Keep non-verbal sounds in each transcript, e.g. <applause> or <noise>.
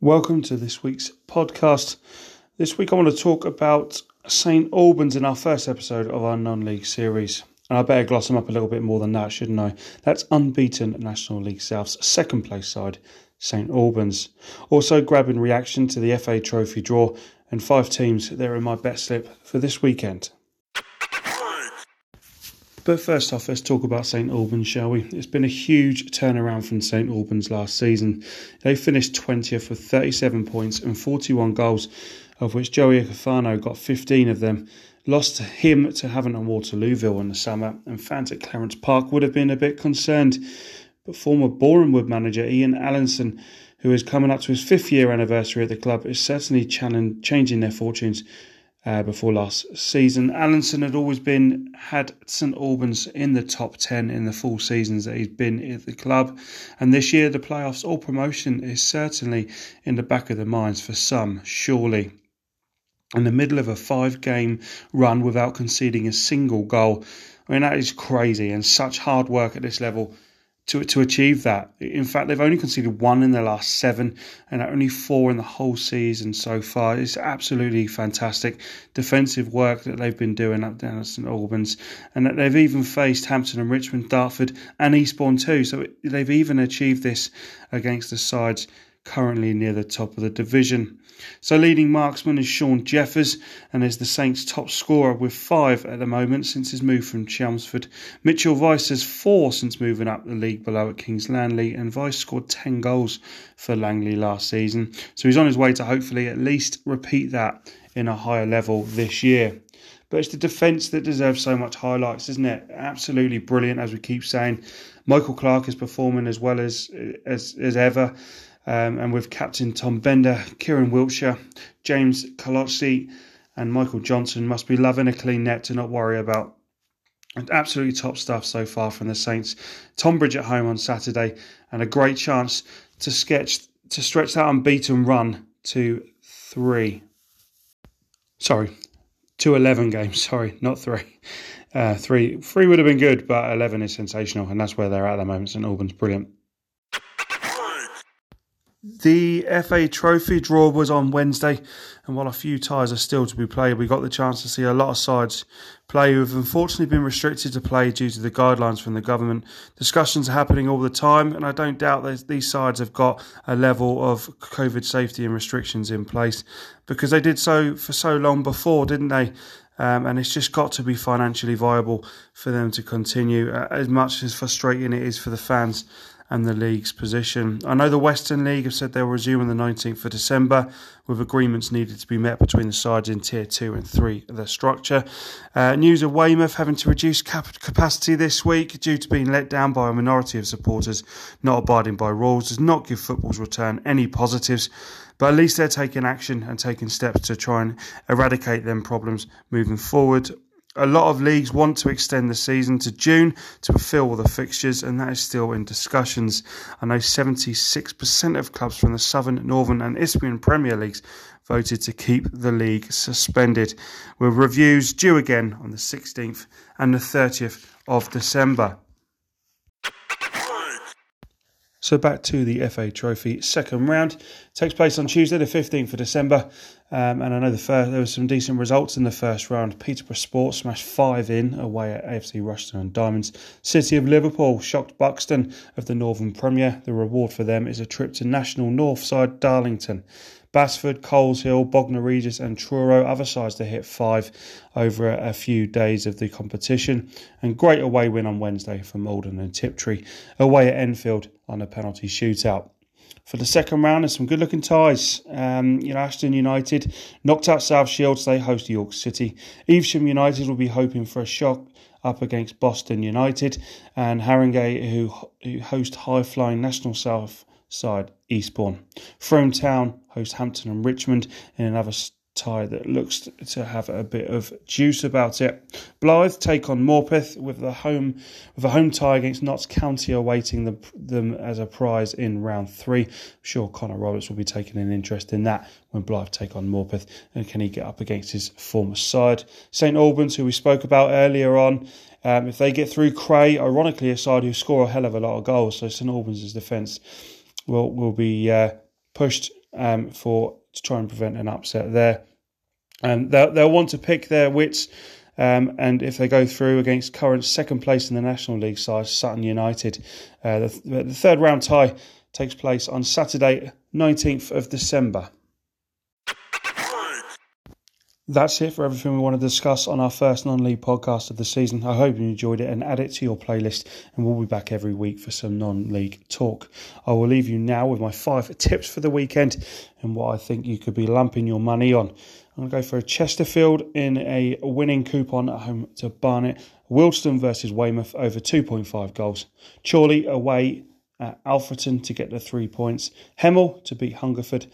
Welcome to this week's podcast. This week I want to talk about St Albans in our first episode of our non league series. And I better gloss them up a little bit more than that, shouldn't I? That's unbeaten National League South's second place side, St Albans. Also grabbing reaction to the FA Trophy draw and five teams that are in my bet slip for this weekend. But first off, let's talk about St Albans, shall we? It's been a huge turnaround from St Albans last season. They finished 20th with 37 points and 41 goals, of which Joey Iaciofano got 15 of them. Lost him to Havant and Waterlooville in the summer, and fans at Clarence Park would have been a bit concerned. But former Borehamwood manager Ian Allinson, who is coming up to his fifth year anniversary at the club, is certainly changing their fortunes uh, before last season. Allinson had always been had St Albans in the top ten in the full seasons that he's been at the club, and this year the playoffs or promotion is certainly in the back of the minds for some. Surely, in the middle of a five-game run without conceding a single goal, I mean that is crazy and such hard work at this level to to achieve that. In fact, they've only conceded one in the last seven, and only four in the whole season so far. It's absolutely fantastic defensive work that they've been doing up down at St Albans, and that they've even faced Hampton and Richmond, Dartford, and Eastbourne too. So they've even achieved this against the sides currently near the top of the division. So leading marksman is Shaun Jeffers and is the Saints' top scorer with five at the moment since his move from Chelmsford. Mitchell Weiss has four since moving up the league below at Kings Langley and Weiss scored 10 goals for Langley last season. So he's on his way to hopefully at least repeat that in a higher level this year. But it's the defence that deserves so much highlights, isn't it? Absolutely brilliant, as we keep saying. Michael Clark is performing as well as as, as ever um, and with captain Tom Bender, Kieran Wiltshire, James Colozzi, and Michael Johnson must be loving a clean net to not worry about. And absolutely top stuff so far from the Saints. Tonbridge at home on Saturday, and a great chance to sketch to stretch that unbeaten run to three. Sorry, to eleven games. <laughs> Sorry, not three. Uh, three, three would have been good, but eleven is sensational, and that's where they're at, at the moment. St Albans brilliant. The FA Trophy draw was on Wednesday, and while a few ties are still to be played, we got the chance to see a lot of sides play who have unfortunately been restricted to play due to the guidelines from the government. Discussions are happening all the time, and I don't doubt that these sides have got a level of COVID safety and restrictions in place because they did so for so long before, didn't they? Um, and it's just got to be financially viable for them to continue, uh, as much as frustrating it is for the fans and the league's position. I know the Western League have said they'll resume on the 19th of December, with agreements needed to be met between the sides in Tier 2 and 3 of the structure. Uh, news of Weymouth having to reduce cap- capacity this week due to being let down by a minority of supporters not abiding by rules does not give football's return any positives. But at least they're taking action and taking steps to try and eradicate them problems moving forward a lot of leagues want to extend the season to June to fulfill all the fixtures, and that is still in discussions. I know 76% of clubs from the Southern, Northern, and Isthmian Premier Leagues voted to keep the league suspended, with reviews due again on the 16th and the 30th of December. So back to the FA Trophy second round it takes place on Tuesday, the fifteenth of December, um, and I know the first there was some decent results in the first round. Peterborough Sports smashed five in away at AFC Rushden and Diamonds. City of Liverpool shocked Buxton of the Northern Premier. The reward for them is a trip to National Northside Darlington. Basford, Coleshill, Bognor Regis, and Truro, other sides to hit five over a few days of the competition. And great away win on Wednesday for Maldon and Tiptree, away at Enfield on a penalty shootout. For the second round, there's some good looking ties. Um, you know, Ashton United knocked out South Shields, they host York City. Evesham United will be hoping for a shock up against Boston United, and Haringey, who, who host high flying National South side Eastbourne. Frome Town host Hampton and Richmond in another tie that looks to have a bit of juice about it. Blyth take on Morpeth with the home with a home tie against Notts County awaiting them, them as a prize in round three. I'm sure Connor Roberts will be taking an interest in that when Blyth take on Morpeth and can he get up against his former side. St Albans, who we spoke about earlier on, um, if they get through Cray, ironically a side who score a hell of a lot of goals, so St Albans' defence will will be uh, pushed um, for to try and prevent an upset there. And they'll, they'll want to pick their wits. Um, and if they go through against current second place in the National League side, Sutton United, uh, the, the third round tie takes place on Saturday, 19th of December. That's it for everything we want to discuss on our first non league podcast of the season. I hope you enjoyed it and add it to your playlist, and we'll be back every week for some non league talk. I will leave you now with my five tips for the weekend and what I think you could be lumping your money on. I'm going to go for a Chesterfield in a winning coupon at home to Barnet. Wealdstone versus Weymouth over 2.5 goals. Chorley away at Alfreton to get the three points. Hemel to beat Hungerford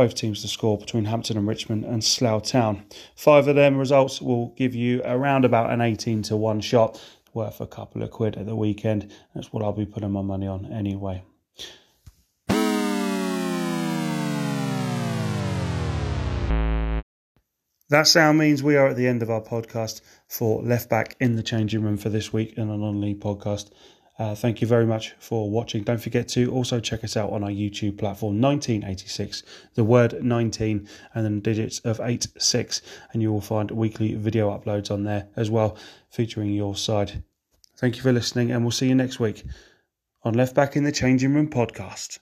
both teams to score between Hampton and Richmond and Slough Town. Five of them results will give you around about an 18 to 1 shot worth a couple of quid at the weekend. That's what I'll be putting my money on anyway. That sound means we are at the end of our podcast for Left Back in the Changing Room for this week in a non league podcast. Uh, thank you very much for watching. Don't forget to also check us out on our YouTube platform, 1986, the word 19 and then digits of 86, and you will find weekly video uploads on there as well, featuring your side. Thank you for listening, and we'll see you next week on Left Back in the Changing Room podcast.